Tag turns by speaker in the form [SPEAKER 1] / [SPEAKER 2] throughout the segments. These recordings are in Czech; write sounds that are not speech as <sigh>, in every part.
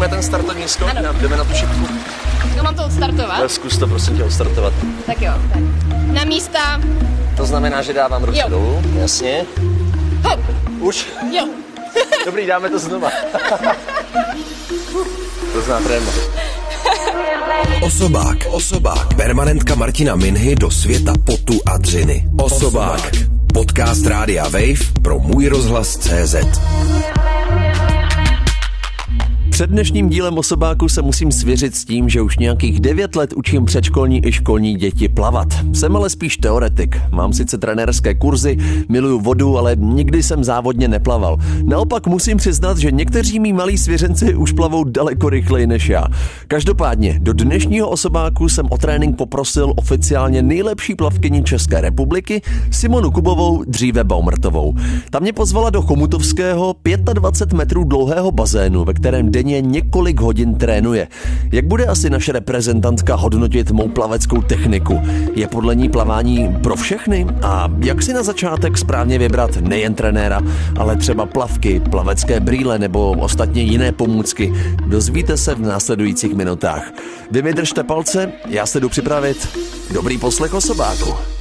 [SPEAKER 1] zkusíme ten startovní skok?
[SPEAKER 2] Ano.
[SPEAKER 1] Na- Jdeme na tu šipku?
[SPEAKER 2] No mám to odstartovat?
[SPEAKER 1] Zkus to prosím tě odstartovat.
[SPEAKER 2] Tak jo. Tak. Na místa.
[SPEAKER 1] To znamená, že dávám ruce
[SPEAKER 2] Jo.
[SPEAKER 1] dolů, jasně.
[SPEAKER 2] Hop.
[SPEAKER 1] Už?
[SPEAKER 2] Jo. <laughs>
[SPEAKER 1] Dobrý, dáme to znova. <laughs> to zná tréma.
[SPEAKER 3] Osobák, osobák. Permanentka Martina Minhy do světa potu a dřiny. Osobák. Podcast Rádia Wave pro můj rozhlas CZ.
[SPEAKER 1] Před dnešním dílem osobáku se musím svěřit s tím, že už nějakých 9 let učím předškolní i školní děti plavat. Jsem ale spíš teoretik. Mám sice trenérské kurzy, miluju vodu, ale nikdy jsem závodně neplaval. Naopak musím přiznat, že někteří mý malí svěřenci už plavou daleko rychleji než já. Každopádně, do dnešního osobáku jsem o trénink poprosil oficiálně nejlepší plavkyni České republiky Simonu Kubovou, dříve Baumrtovou. Ta mě pozvala do Chomutovského 25 metrů dlouhého bazénu, ve kterém denně několik hodin trénuje. Jak bude asi naše reprezentantka hodnotit mou plaveckou techniku? Je podle ní plavání pro všechny? A jak si na začátek správně vybrat nejen trenéra, ale třeba plavky, plavecké brýle nebo ostatně jiné pomůcky? Dozvíte se v následujících minutách. Vy mi držte palce, já se jdu připravit. Dobrý poslech osobáku.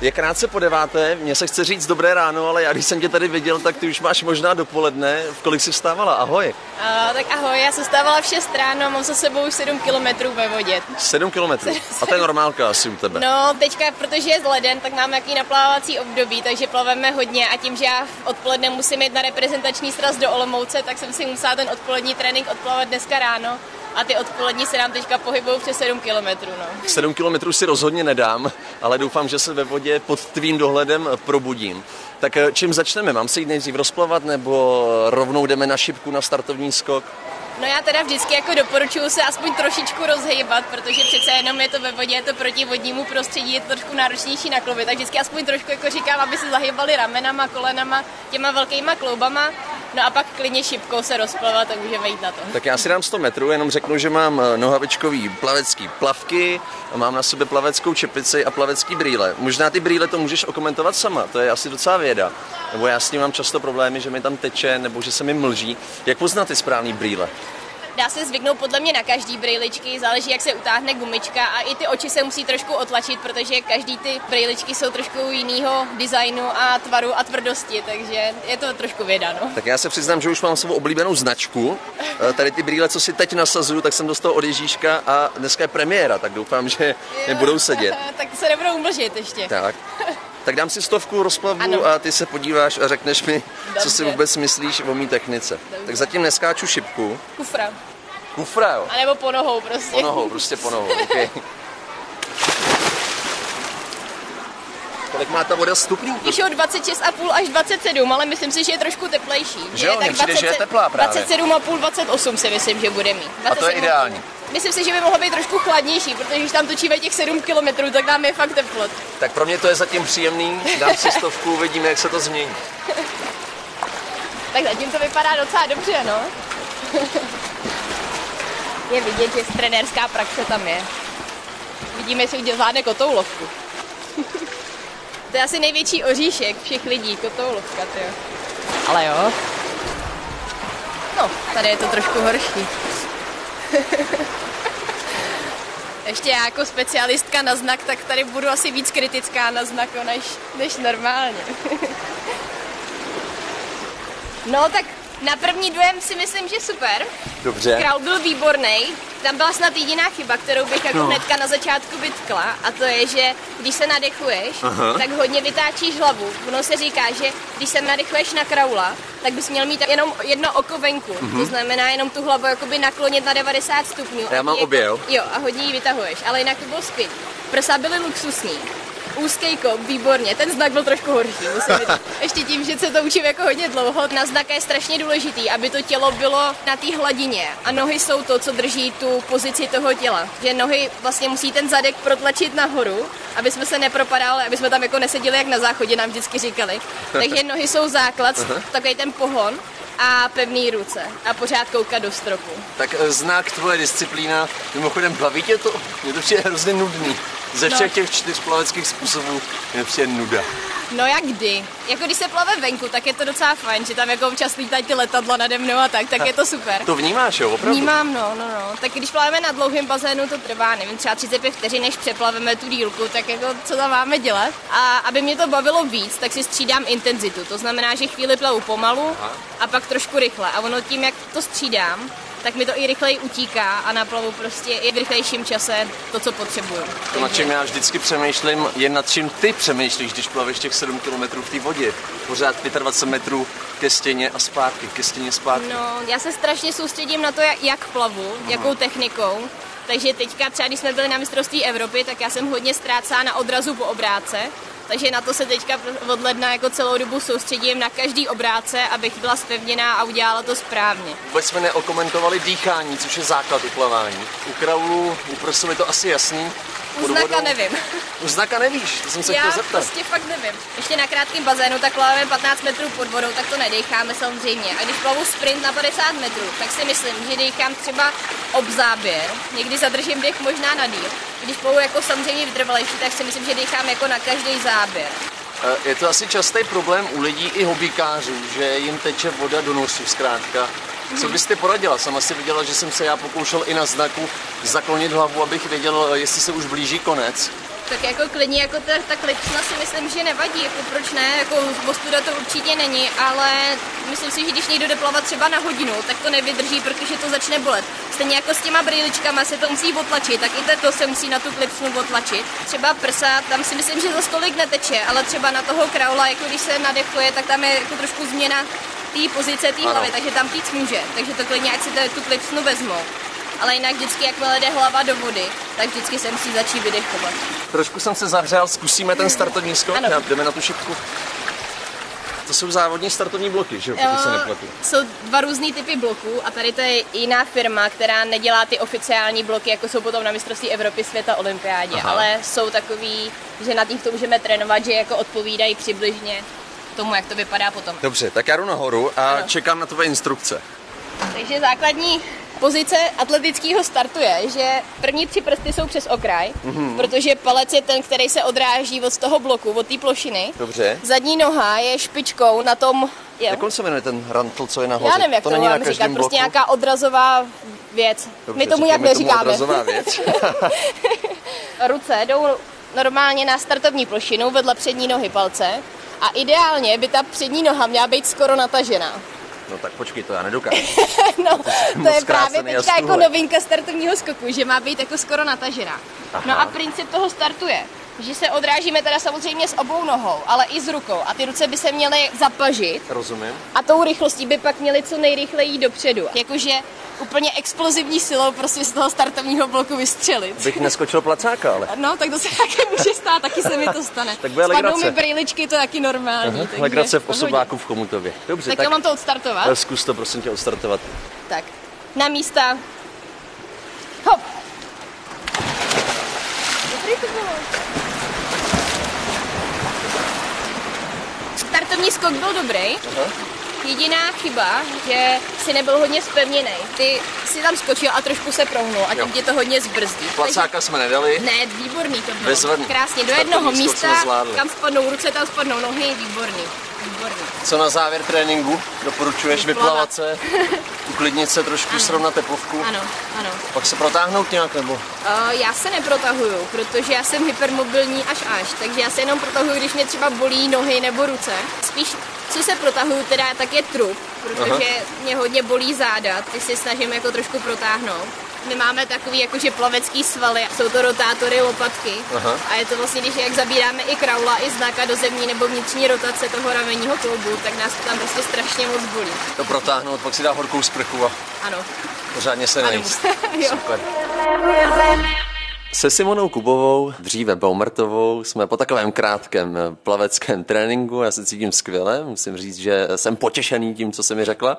[SPEAKER 1] Je krátce po deváté, mně se chce říct dobré ráno, ale já když jsem tě tady viděl, tak ty už máš možná dopoledne. V kolik jsi vstávala? Ahoj.
[SPEAKER 2] A, tak ahoj, já jsem stávala v 6 ráno a mám za sebou už 7 kilometrů ve vodě.
[SPEAKER 1] 7 kilometrů. A to je normálka asi u tebe.
[SPEAKER 2] No, teďka, protože je leden, tak máme jaký naplávací období, takže plaveme hodně a tím, že já odpoledne musím jít na reprezentační sraz do Olomouce, tak jsem si musela ten odpolední trénink odplavat dneska ráno a ty odpolední se nám teďka pohybují přes 7 kilometrů, no.
[SPEAKER 1] 7 kilometrů si rozhodně nedám, ale doufám, že se ve vodě pod tvým dohledem probudím. Tak eh, čím začneme? Mám se jít nejdřív rozplavat nebo rovnou jdeme na šipku na startovní skok?
[SPEAKER 2] No já teda vždycky jako doporučuji se aspoň trošičku rozhýbat, protože přece jenom je to ve vodě, je to proti vodnímu prostředí, je to trošku náročnější na klouby, tak vždycky aspoň trošku jako říkám, aby se zahýbali ramenama, kolenama, těma velkýma kloubama, no a pak klidně šipkou se rozplavat a můžeme jít na to.
[SPEAKER 1] Tak já si dám 100 metrů, jenom řeknu, že mám eh, nohavičkový plavecký plavky, mám na sobě plaveckou čepici a plavecký brýle. Možná ty brýle to můžeš okomentovat sama, to je asi docela věda. Nebo já s tím mám často problémy, že mi tam teče nebo že se mi mlží. Jak poznat ty správný brýle?
[SPEAKER 2] Dá se zvyknout podle mě na každý brýličky, záleží, jak se utáhne gumička a i ty oči se musí trošku otlačit, protože každý ty brýličky jsou trošku jiného designu a tvaru a tvrdosti, takže je to trošku věda, no.
[SPEAKER 1] Tak já se přiznám, že už mám svou oblíbenou značku. Eh, Tady ty brýle, co si teď nasazuju, tak jsem dostal od Ježíška a dneska je premiéra, tak doufám, že nebudou sedět. <laughs>
[SPEAKER 2] tak se nebudou umlžit ještě.
[SPEAKER 1] Tak. <laughs> Tak dám si stovku rozplavu
[SPEAKER 2] Ano.
[SPEAKER 1] a ty se podíváš a řekneš mi, co si
[SPEAKER 2] Dobře.
[SPEAKER 1] vůbec myslíš o mý technice. Tak zatím neskáču šipku.
[SPEAKER 2] Kufra.
[SPEAKER 1] Kufra, jo.
[SPEAKER 2] A nebo po nohou prostě.
[SPEAKER 1] Po nohou, prostě po nohou, <laughs> okay. Kolik má ta voda stupňů?
[SPEAKER 2] Píšou 26,5 až 27, ale myslím si, že je trošku teplejší.
[SPEAKER 1] Že jo, mně přijde, že je teplá právě.
[SPEAKER 2] 27,5, 28 si myslím, že bude mít.
[SPEAKER 1] A to je
[SPEAKER 2] 27,5.
[SPEAKER 1] ideální.
[SPEAKER 2] Myslím si, že by mohlo být trošku chladnější, protože když tam točíme těch 7 km, tak nám je fakt teplo.
[SPEAKER 1] Tak pro mě to je zatím příjemný, dám si stovku, uvidíme, jak se to změní. <laughs>
[SPEAKER 2] Tak zatím to vypadá docela dobře, no. <laughs> je vidět, že trenérská praxe tam je. Vidíme, jestli kde zvládne kotoulovku. <laughs> to je asi největší oříšek všech lidí, kotoulovka, ty jo. Ale jo. No, tady je to trošku horší. Ještě já jako specialistka na znak, tak tady budu asi víc kritická na znak než, než normálně. No tak na první dojem si myslím, že super.
[SPEAKER 1] Dobře.
[SPEAKER 2] Král byl výborný. Tam byla snad jediná chyba, kterou bych jako
[SPEAKER 1] No.
[SPEAKER 2] hnedka na začátku vytkla a to je, že když se nadechuješ,
[SPEAKER 1] Aha.
[SPEAKER 2] tak hodně vytáčíš hlavu. Ono se říká, že když se nadechuješ na kraula, tak bys měl mít jenom jedno oko venku. To znamená jenom tu hlavu jakoby naklonit na 90 stupňů.
[SPEAKER 1] Já mám obě,
[SPEAKER 2] jako,
[SPEAKER 1] jo?
[SPEAKER 2] Jo, a hodně ji vytahuješ, ale jinak to bylo skvělé. Prsa byly luxusní. Úzký kop, výborně. Ten znak byl trošku horší, musím říct. Ještě tím, že se to učím jako hodně dlouho. Na znak je strašně důležitý, aby to tělo bylo na té hladině. A nohy jsou to, co drží tu pozici toho těla. Že nohy vlastně musí ten zadek protlačit nahoru, aby jsme se nepropadali, aby jsme tam jako neseděli jak na záchodě, nám vždycky říkali. Takže nohy jsou základ, takový ten pohon a pevný ruce a pořád koukat do stropu.
[SPEAKER 1] Tak eh, znak tvoje disciplína, mimochodem baví tě to? Mně to přijde hrozně nudný. Ze
[SPEAKER 2] No.
[SPEAKER 1] všech těch čtyř plaveckých způsobů mě přijde nuda.
[SPEAKER 2] No jak kdy? Jako když se plave venku, tak je to docela fajn, že tam jako občas lítají ty letadla nade mnou a tak, tak je to super.
[SPEAKER 1] To vnímáš, jo, opravdu?
[SPEAKER 2] Vnímám, no, no, no. Tak když plaveme na dlouhém bazénu, to trvá, nevím, třeba 35 vteřin, než přeplaveme tu dílku, tak jako co tam máme dělat? A aby mě to bavilo víc, tak si střídám intenzitu. To znamená, že chvíli plavu pomalu Aha. a pak trošku rychle. A ono tím, jak to střídám, tak mi to i rychleji utíká a naplavu prostě i v rychlejším čase to, co potřebuju.
[SPEAKER 1] To, nad čím já vždycky přemýšlím, je nad čím ty přemýšlíš, když plaveš těch 7 km v té vodě. Pořád 25 metrů ke stěně a zpátky, ke stěně zpátky.
[SPEAKER 2] No, já se strašně soustředím na to, jak plavu, Aha. jakou technikou. Takže teďka třeba, když jsme byli na mistrovství Evropy, tak já jsem hodně ztrácela na odrazu po obráce takže na to se teďka od ledna jako celou dobu soustředím na každý obráce, abych byla spevněná a udělala to správně.
[SPEAKER 1] Vůbec jsme neokomentovali dýchání, což je základ uplavání. U kraulu, u je to asi jasný,
[SPEAKER 2] u znaka nevím.
[SPEAKER 1] U znaka nevíš, to jsem se
[SPEAKER 2] Já
[SPEAKER 1] chtěl zeptat.
[SPEAKER 2] prostě fakt nevím. Ještě na krátkém bazénu, tak plaveme 15 metrů pod vodou, tak to nedecháme samozřejmě. A když plavu sprint na 50 metrů, tak si myslím, že dechám třeba obzáběr, někdy zadržím dech možná na díl. Když plavu jako samozřejmě vytrvalejší, tak si myslím, že dechám jako na každý záběr.
[SPEAKER 1] Je to asi častý problém u lidí i hobíkářů, že jim teče voda do nosu zkrátka co byste poradila? Sama si viděla, že jsem se já pokoušel i na znaku zaklonit hlavu, abych věděl, jestli se už blíží konec.
[SPEAKER 2] Tak jako klidně, jako ta, ta klipsna si myslím, že nevadí, jako proč ne, jako ostuda to určitě není, ale myslím si, že když někdo jde plavat třeba na hodinu, tak to nevydrží, protože to začne bolet. Stejně jako s těma brýličkama se to musí otlačit, tak i to se musí na tu klipsnu otlačit. Třeba prsa, tam si myslím, že za stolik neteče, ale třeba na toho kraula, jako když se nadechuje, tak tam je jako trošku změna té pozice té hlavy, takže tam týc může. Takže to klidně, ať si tu klipsnu vezmou. Ale jinak vždycky, jakmile jde hlava do vody, tak vždycky se musí začít vydechovat.
[SPEAKER 1] Trošku jsem se zahřál, zkusíme ten startovní skok, ano. jdeme na tu šipku. To jsou závodní startovní bloky, že jo, pokud se nepletu.
[SPEAKER 2] Jsou dva různý typy bloků a tady to je jiná firma, která nedělá ty oficiální bloky, jako jsou potom na mistrovství Evropy, světa, olympiádě, Aha. ale jsou takový, že na těch to můžeme trénovat, že jako odpovídají přibližně tomu, jak to vypadá potom.
[SPEAKER 1] Dobře, tak já jdu nahoru a ano. čekám na tvoje instrukce.
[SPEAKER 2] Takže základní pozice atletického startu je, že první tři prsty jsou přes okraj, mm-hmm. protože palec je ten, který se odráží od toho bloku, od té plošiny.
[SPEAKER 1] Dobře.
[SPEAKER 2] Zadní noha je špičkou na tom...
[SPEAKER 1] Je. Jak on se jmenuje ten rantl, co je nahoře?
[SPEAKER 2] Já nevím, jak to, to není mám říkat, prostě nějaká odrazová věc. Dobře, My tomu jak neříkáme.
[SPEAKER 1] odrazová věc. <laughs>
[SPEAKER 2] Ruce jdou normálně na startovní plošinu vedle přední nohy palce a ideálně by ta přední noha měla být skoro natažená.
[SPEAKER 1] No tak počkej, to já nedokážu. <laughs>
[SPEAKER 2] no, to, to je právě teďka jako novinka startovního skoku, že má být jako skoro natažená. Aha. No a princip toho startu je, že se odrážíme teda samozřejmě s obou nohou, ale i s rukou. A ty ruce by se měly zapažit.
[SPEAKER 1] Rozumím.
[SPEAKER 2] A tou rychlostí by pak měly co nejrychleji dopředu. Jakože úplně explozivní silou prostě z toho startovního bloku vystřelit.
[SPEAKER 1] Bych neskočil placáka, ale.
[SPEAKER 2] No, tak to se taky může stát, taky se mi to stane. <laughs>
[SPEAKER 1] tak bude
[SPEAKER 2] Spadnou mi brýličky, to je taky normální.
[SPEAKER 1] Aha, takže legrace v osobáku v Chomutově. Dobře,
[SPEAKER 2] tak, tak mám to odstartovat?
[SPEAKER 1] Zkus to prosím tě odstartovat.
[SPEAKER 2] Tak, na místa. Hop. Dobrý to bylo. Startovní skok byl dobrý. Aha Jediná chyba, že si nebyl hodně spevněný. Ty si tam skočil a trošku se prohnul a tím tě to hodně zbrzdí.
[SPEAKER 1] Placáka jsme nedali.
[SPEAKER 2] Ne, výborný to bylo.
[SPEAKER 1] Bezvadný.
[SPEAKER 2] Krásně, do jednoho místa, kam spadnou ruce, tam spadnou nohy, výborný.
[SPEAKER 1] Co na závěr tréninku? Doporučuješ vyplavat se, uklidnit se trošku, ano. srovnat teplovku?
[SPEAKER 2] Ano, ano.
[SPEAKER 1] Pak se protáhnout nějak nebo? Uh,
[SPEAKER 2] já se neprotahuju, protože já jsem hypermobilní až až, takže já se jenom protahuju, když mě třeba bolí nohy nebo ruce. Spíš co se protahuju teda, tak je trup, protože Aha. mě hodně bolí záda, ty si snažím jako trošku protáhnout. My máme takový jakože plavecký svaly, jsou to rotátory lopatky Aha. a je to vlastně, když jak zabíráme i kraula, i znaka do zemní nebo vnitřní rotace toho ramenního kloubu, tak nás to tam prostě strašně moc bolí.
[SPEAKER 1] To protáhnout, pak si dá horkou sprchu a
[SPEAKER 2] ano.
[SPEAKER 1] pořádně se nejíst. <laughs> Super. Se Simonou Kubovou, dříve Baumertovou, jsme po takovém krátkém plaveckém tréninku. Já se cítím skvěle, musím říct, že jsem potěšený tím, co se mi řekla.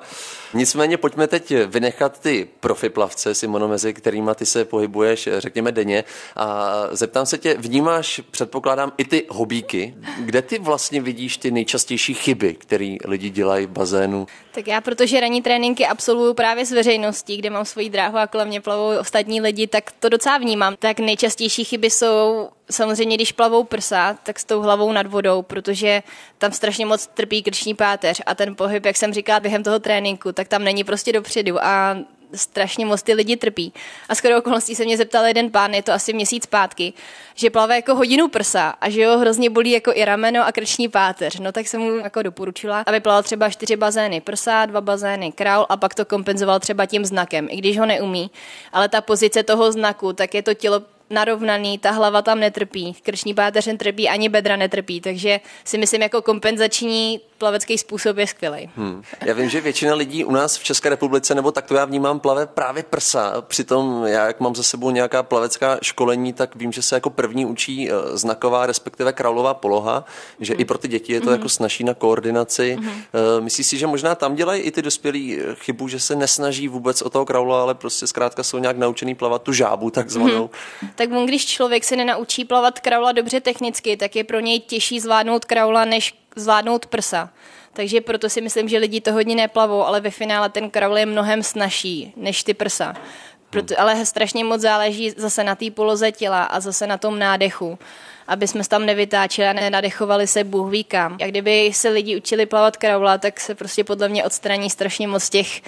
[SPEAKER 1] Nicméně pojďme teď vynechat ty profiplavce, Simono, mezi kterými ty se pohybuješ, řekněme, denně. A zeptám se tě, vnímáš, předpokládám, i ty hobíky. Kde ty vlastně vidíš ty nejčastější chyby, které lidi dělají v bazénu?
[SPEAKER 2] Tak já, protože ranní tréninky absolvuju právě s veřejností, kde mám svoji dráhu a kolem mě plavou ostatní lidi, tak to docela vnímám. Tak nejčastější chyby jsou samozřejmě, když plavou prsa, tak s tou hlavou nad vodou, protože tam strašně moc trpí krční páteř a ten pohyb, jak jsem říkala během toho tréninku, tak tam není prostě dopředu a strašně moc ty lidi trpí. A skoro okolností se mě zeptal jeden pán, je to asi měsíc zpátky, že plave jako hodinu prsa a že ho hrozně bolí jako i rameno a krční páteř. No tak jsem mu jako doporučila, aby plaval třeba čtyři bazény prsa, dva bazény kraul a pak to kompenzoval třeba tím znakem, i když ho neumí. Ale ta pozice toho znaku, tak je to tělo narovnaný, ta hlava tam netrpí, krční páteř netrpí, ani bedra netrpí, takže si myslím, jako kompenzační plavecký způsob je skvělý. Hmm.
[SPEAKER 1] Já vím, že většina lidí u nás v České republice, nebo tak to já vnímám, plave právě prsa. Přitom já, jak mám za sebou nějaká plavecká školení, tak vím, že se jako první učí eh, znaková, respektive králová poloha, že hmm. i pro ty děti je to hmm. jako snaží na koordinaci. Hmm. Myslíš si, že možná tam dělají i ty dospělí eh, chybu, že se nesnaží vůbec o toho kraula, ale prostě zkrátka jsou nějak naučený plavat tu žábu takzvanou?
[SPEAKER 2] Hmm. Tak když člověk se nenaučí plavat kraula dobře technicky, tak je pro něj těžší zvládnout kraula, než zvládnout prsa. Takže proto si myslím, že lidi to hodně neplavou, ale ve finále ten kraul je mnohem snažší než ty prsa. Proto, ale strašně moc záleží zase na té poloze těla a zase na tom nádechu aby jsme se tam nevytáčeli a nenadechovali se Bůh ví kam. A kdyby se lidi učili plavat kraula, tak se prostě podle mě odstraní strašně moc těch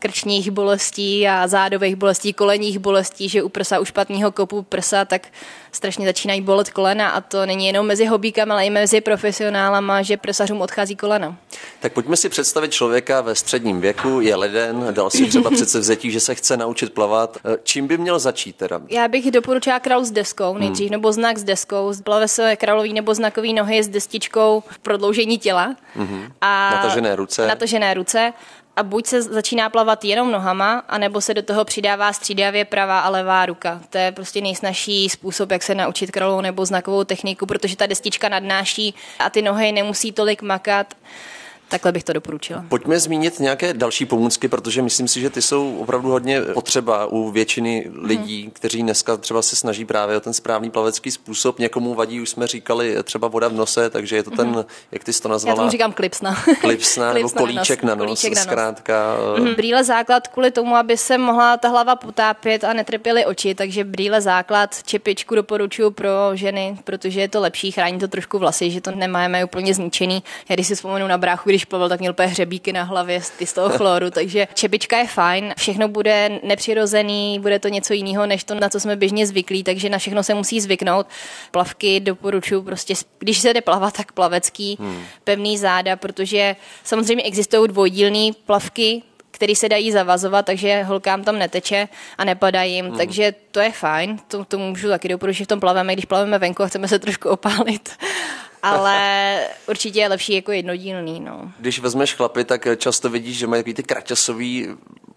[SPEAKER 2] krčních bolestí a zádových bolestí, kolenních bolestí, že u prsa, u špatného kopu prsa, tak strašně začínají bolet kolena a to není jenom mezi hobíkami, ale i mezi profesionálama, že prsařům odchází kolena.
[SPEAKER 1] Tak pojďme si představit člověka ve středním věku, je leden, dal si třeba <laughs> přece vzetí, že se chce naučit plavat. Čím by měl začít teda?
[SPEAKER 2] Já bych doporučila kraul s deskou nejdřív, hmm. nebo znak s deskou. Plave se kraulový nebo znakový nohy s destičkou v prodloužení těla.
[SPEAKER 1] Hmm. A natažené ruce.
[SPEAKER 2] Natažené ruce a buď se začíná plavat jenom nohama, anebo se do toho přidává střídavě pravá a levá ruka. To je prostě nejsnažší způsob, jak se naučit kralovou nebo znakovou techniku, protože ta destička nadnáší a ty nohy nemusí tolik makat. Takhle bych to doporučila.
[SPEAKER 1] Pojďme zmínit nějaké další pomůcky, protože myslím si, že ty jsou opravdu hodně potřeba u většiny lidí, hmm. kteří dneska třeba se snaží právě o ten správný plavecký způsob. Někomu vadí, už jsme říkali, třeba voda v nose, takže je to ten, hmm. jak ty jsi to nazvala? Já
[SPEAKER 2] tomu říkám klipsna. <laughs>
[SPEAKER 1] Klipsna, nebo kolíček na nos. Kolíček na nos. Zkrátka.
[SPEAKER 2] Hmm. Brýle základ kvůli tomu, aby se mohla ta hlava potápět a netrpěly oči, takže brýle základ, čepičku doporučuji pro ženy, protože je to lepší, chrání to trošku vlasy, že to nemáme úplně zničený. Já když si vzpomenu na bráchu, když když plavil, tak měl úplně hřebíky na hlavě z, z toho chloru, <laughs> takže čepička je fajn, všechno bude nepřirozený, bude to něco jiného, než to, na co jsme běžně zvyklí, takže na všechno se musí zvyknout. Plavky doporučuji prostě, když se jde plavat, tak plavecký, hmm. pevný záda, protože samozřejmě existují dvojdílné plavky, který se dají zavazovat, takže holkám tam neteče a nepadají jim, hmm. takže to je fajn, to, to můžu taky doporučit v tom plaveme, když plaveme venku a chceme se trošku opálit ale určitě je lepší jako jednodílný. No.
[SPEAKER 1] Když vezmeš chlapy, tak často vidíš, že mají takový ty kraťasový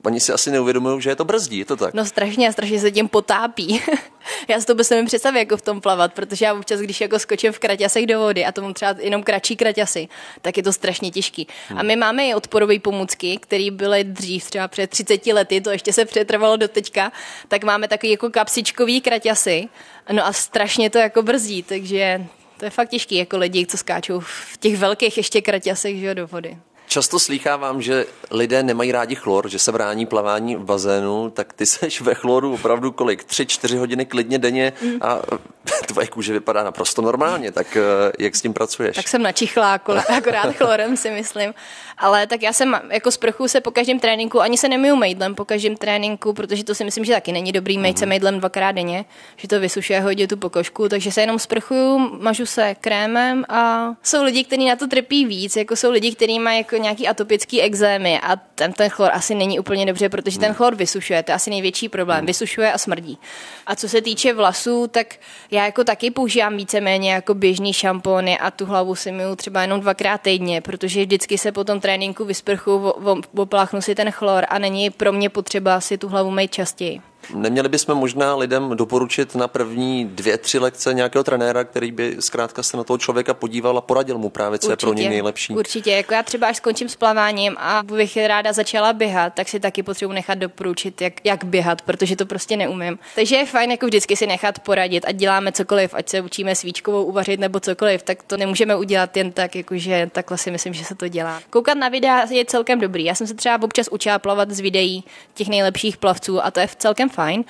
[SPEAKER 1] Oni si asi neuvědomují, že je to brzdí, je to tak?
[SPEAKER 2] No strašně, strašně se tím potápí. <laughs> já si to bych mi představit jako v tom plavat, protože já občas, když jako skočím v kraťasech do vody a to mám třeba jenom kratší kraťasy, tak je to strašně těžký. Hmm. A my máme i odporové pomůcky, které byly dřív, třeba před 30 lety, to ještě se přetrvalo do teďka, tak máme takový jako kapsičkový kraťasy, no a strašně to jako brzdí, takže to je fakt těžký, jako lidi, co skáčou v těch velkých ještě kraťasech že do vody.
[SPEAKER 1] Často slýchávám, že lidé nemají rádi chlor, že se brání plavání v bazénu, tak ty seš ve chloru opravdu kolik? Tři, čtyři hodiny klidně denně a <laughs> tvoje kůže vypadá naprosto normálně, tak eh, jak s tím pracuješ?
[SPEAKER 2] Tak jsem načichla <laughs> akorát chlorem si myslím, ale tak já jsem jako z prchu se po každém tréninku, ani se nemiju mejdlem po každém tréninku, protože to si myslím, že taky není dobrý mejt se mhm. mejdlem dvakrát denně, že to vysušuje hodně tu pokožku, takže se jenom sprchuju, mažu se krémem a jsou lidi, kteří na to trpí víc, jako jsou lidi, kteří mají jako nějaký atopický exémy a ten, ten chlor asi není úplně dobře, protože ten hmm. chlor vysušuje, to je asi největší problém, hmm. vysušuje a smrdí. A co se týče vlasů, tak já jako taky používám víceméně jako běžný šampony a tu hlavu si myju třeba jenom dvakrát týdně, protože vždycky se po tom tréninku vysprchu, opláchnu si ten chlor a není pro mě potřeba si tu hlavu mít častěji.
[SPEAKER 1] Neměli bychom možná lidem doporučit na první dvě, tři lekce nějakého trenéra, který by zkrátka se na toho člověka podíval a poradil mu právě, co určitě, je pro něj nejlepší.
[SPEAKER 2] Určitě, jako já třeba až skončím s plaváním a bych ráda začala běhat, tak si taky potřebuji nechat doporučit, jak, jak běhat, protože to prostě neumím. Takže je fajn jako vždycky si nechat poradit, ať děláme cokoliv, ať se učíme svíčkovou uvařit nebo cokoliv, tak to nemůžeme udělat jen tak, jakože takhle si myslím, že se to dělá. Koukat na videa je celkem dobrý. Já jsem se třeba občas učila plavat z videí těch nejlepších plavců a to je celkem fajn,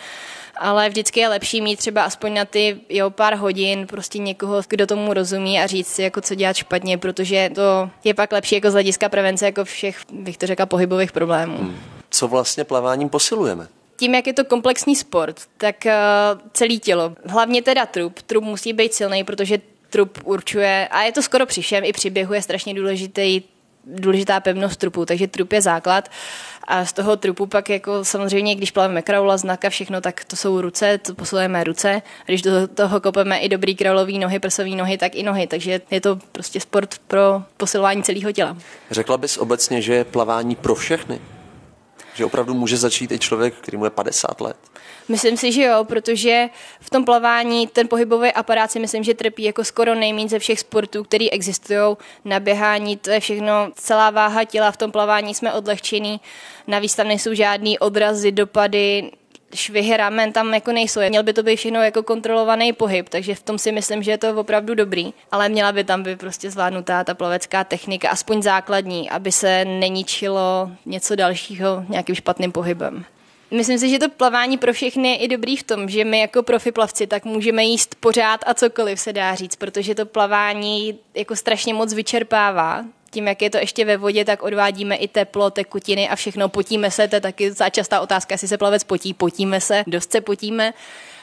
[SPEAKER 2] ale vždycky je lepší mít třeba aspoň na ty jo, pár hodin prostě někoho, kdo tomu rozumí a říct si, jako co dělat špatně, protože to je pak lepší jako z hlediska prevence jako všech, bych to řekla, pohybových problémů. Hmm.
[SPEAKER 1] Co vlastně plaváním posilujeme?
[SPEAKER 2] tím, jak je to komplexní sport, tak uh, celé tělo. Hlavně teda trup. Trup musí být silný, protože trup určuje, a je to skoro při všem, i při běhu je strašně důležitý důležitá pevnost trupu, takže trup je základ. A z toho trupu pak jako samozřejmě, když plaveme kraula, znaka, všechno, tak to jsou ruce, to posilujeme ruce. A když do toho kopeme i dobrý kraulový nohy, prsový nohy, tak i nohy. Takže je to prostě sport pro posilování celého těla.
[SPEAKER 1] Řekla bys obecně, že je plavání pro všechny? Že opravdu může začít i člověk, který mu je 50 let?
[SPEAKER 2] Myslím si, že jo, protože v tom plavání ten pohybový aparát si myslím, že trpí jako skoro nejméně ze všech sportů, které existují. Na běhání to je všechno, celá váha těla v tom plavání jsme odlehčení. Navíc tam nejsou žádný odrazy, dopady, švihy ramen tam jako nejsou. Měl by to být všechno jako kontrolovaný pohyb, takže v tom si myslím, že je to opravdu dobrý, ale měla by tam být prostě zvládnutá ta plavecká technika, aspoň základní, aby se neničilo něco dalšího nějakým špatným pohybem. Myslím si, že to plavání pro všechny je i dobrý v tom, že my jako profi plavci tak můžeme jíst pořád a cokoliv se dá říct, protože to plavání jako strašně moc vyčerpává. Tím, jak je to ještě ve vodě, tak odvádíme i teplo, tekutiny a všechno. Potíme se, to je taky častá otázka, jestli se plavec potí. Potíme se, dost se potíme.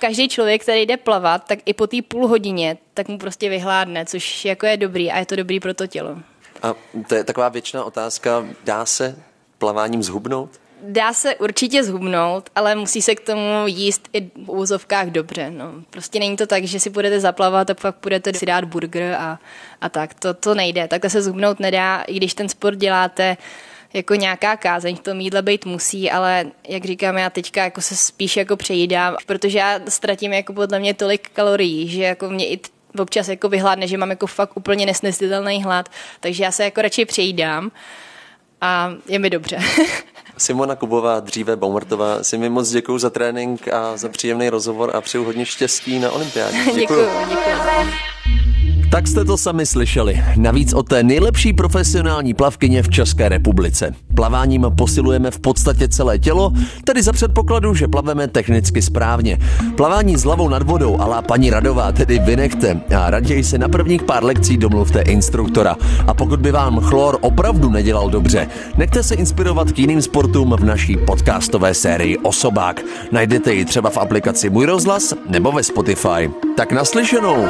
[SPEAKER 2] Každý člověk, který jde plavat, tak i po té půl hodině, tak mu prostě vyhládne, což jako je dobrý a je to dobrý pro to tělo.
[SPEAKER 1] A to je taková věčná otázka, dá se plaváním zhubnout?
[SPEAKER 2] Dá se určitě zhubnout, ale musí se k tomu jíst i v úzovkách dobře. No. Prostě není to tak, že si budete zaplavat a pak budete si dát burger a, a tak. To, to nejde. Takhle se zhubnout nedá, i když ten sport děláte jako nějaká kázeň v tom jídle být musí, ale jak říkám, já teďka jako se spíš jako přejídám, protože já ztratím jako podle mě tolik kalorií, že jako mě i občas jako vyhládne, že mám jako fakt úplně nesnesitelný hlad, takže já se jako radši přejídám a je mi dobře. <laughs>
[SPEAKER 1] Simona Kubová, dříve Baumertová, si mi moc děkuji za trénink a za příjemný rozhovor a přeju hodně štěstí na olympiádě. <laughs>
[SPEAKER 2] Děkuji. děkuji, děkuji.
[SPEAKER 1] Tak jste to sami slyšeli. Navíc o té nejlepší profesionální plavkyně v České republice. Plaváním posilujeme v podstatě celé tělo, tedy za předpokladu, že plaveme technicky správně. Plavání s hlavou nad vodou, ale paní Radová tedy vynechte a raději se na prvních pár lekcí domluvte instruktora. A pokud by vám chlor opravdu nedělal dobře, nechte se inspirovat k jiným sportům v naší podcastové sérii Osobák. Najdete ji třeba v aplikaci Můj rozhlas nebo ve Spotify. Tak naslyšenou.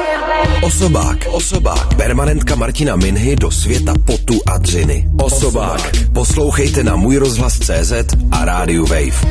[SPEAKER 3] Osobák. Osobák. Permanentka Martina Minhy do světa potu a dřiny. Osobák. Poslouchejte na můj rozhlas CZ a rádiu Wave.